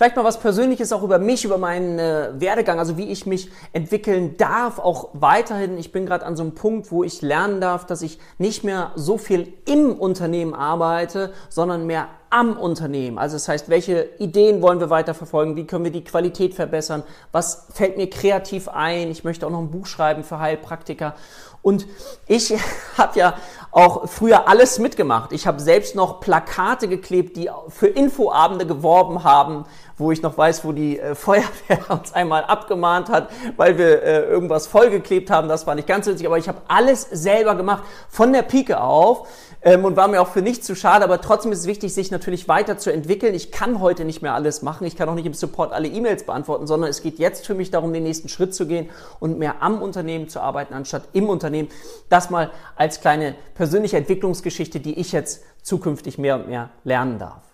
vielleicht mal was Persönliches auch über mich, über meinen äh, Werdegang, also wie ich mich entwickeln darf, auch weiterhin. Ich bin gerade an so einem Punkt, wo ich lernen darf, dass ich nicht mehr so viel im Unternehmen arbeite, sondern mehr am Unternehmen. Also das heißt, welche Ideen wollen wir weiterverfolgen? Wie können wir die Qualität verbessern? Was fällt mir kreativ ein? Ich möchte auch noch ein Buch schreiben für Heilpraktiker. Und ich habe ja auch früher alles mitgemacht. Ich habe selbst noch Plakate geklebt, die für Infoabende geworben haben, wo ich noch weiß, wo die äh, Feuerwehr uns einmal abgemahnt hat, weil wir äh, irgendwas vollgeklebt haben. Das war nicht ganz witzig, aber ich habe alles selber gemacht, von der Pike auf ähm, und war mir auch für nichts zu schade, aber trotzdem ist es wichtig, sich natürlich weiterzuentwickeln. Ich kann heute nicht mehr alles machen, ich kann auch nicht im Support alle E-Mails beantworten, sondern es geht jetzt für mich darum, den nächsten Schritt zu gehen und mehr am Unternehmen zu arbeiten, anstatt im Unternehmen. Das mal als kleine persönliche Entwicklungsgeschichte, die ich jetzt zukünftig mehr und mehr lernen darf.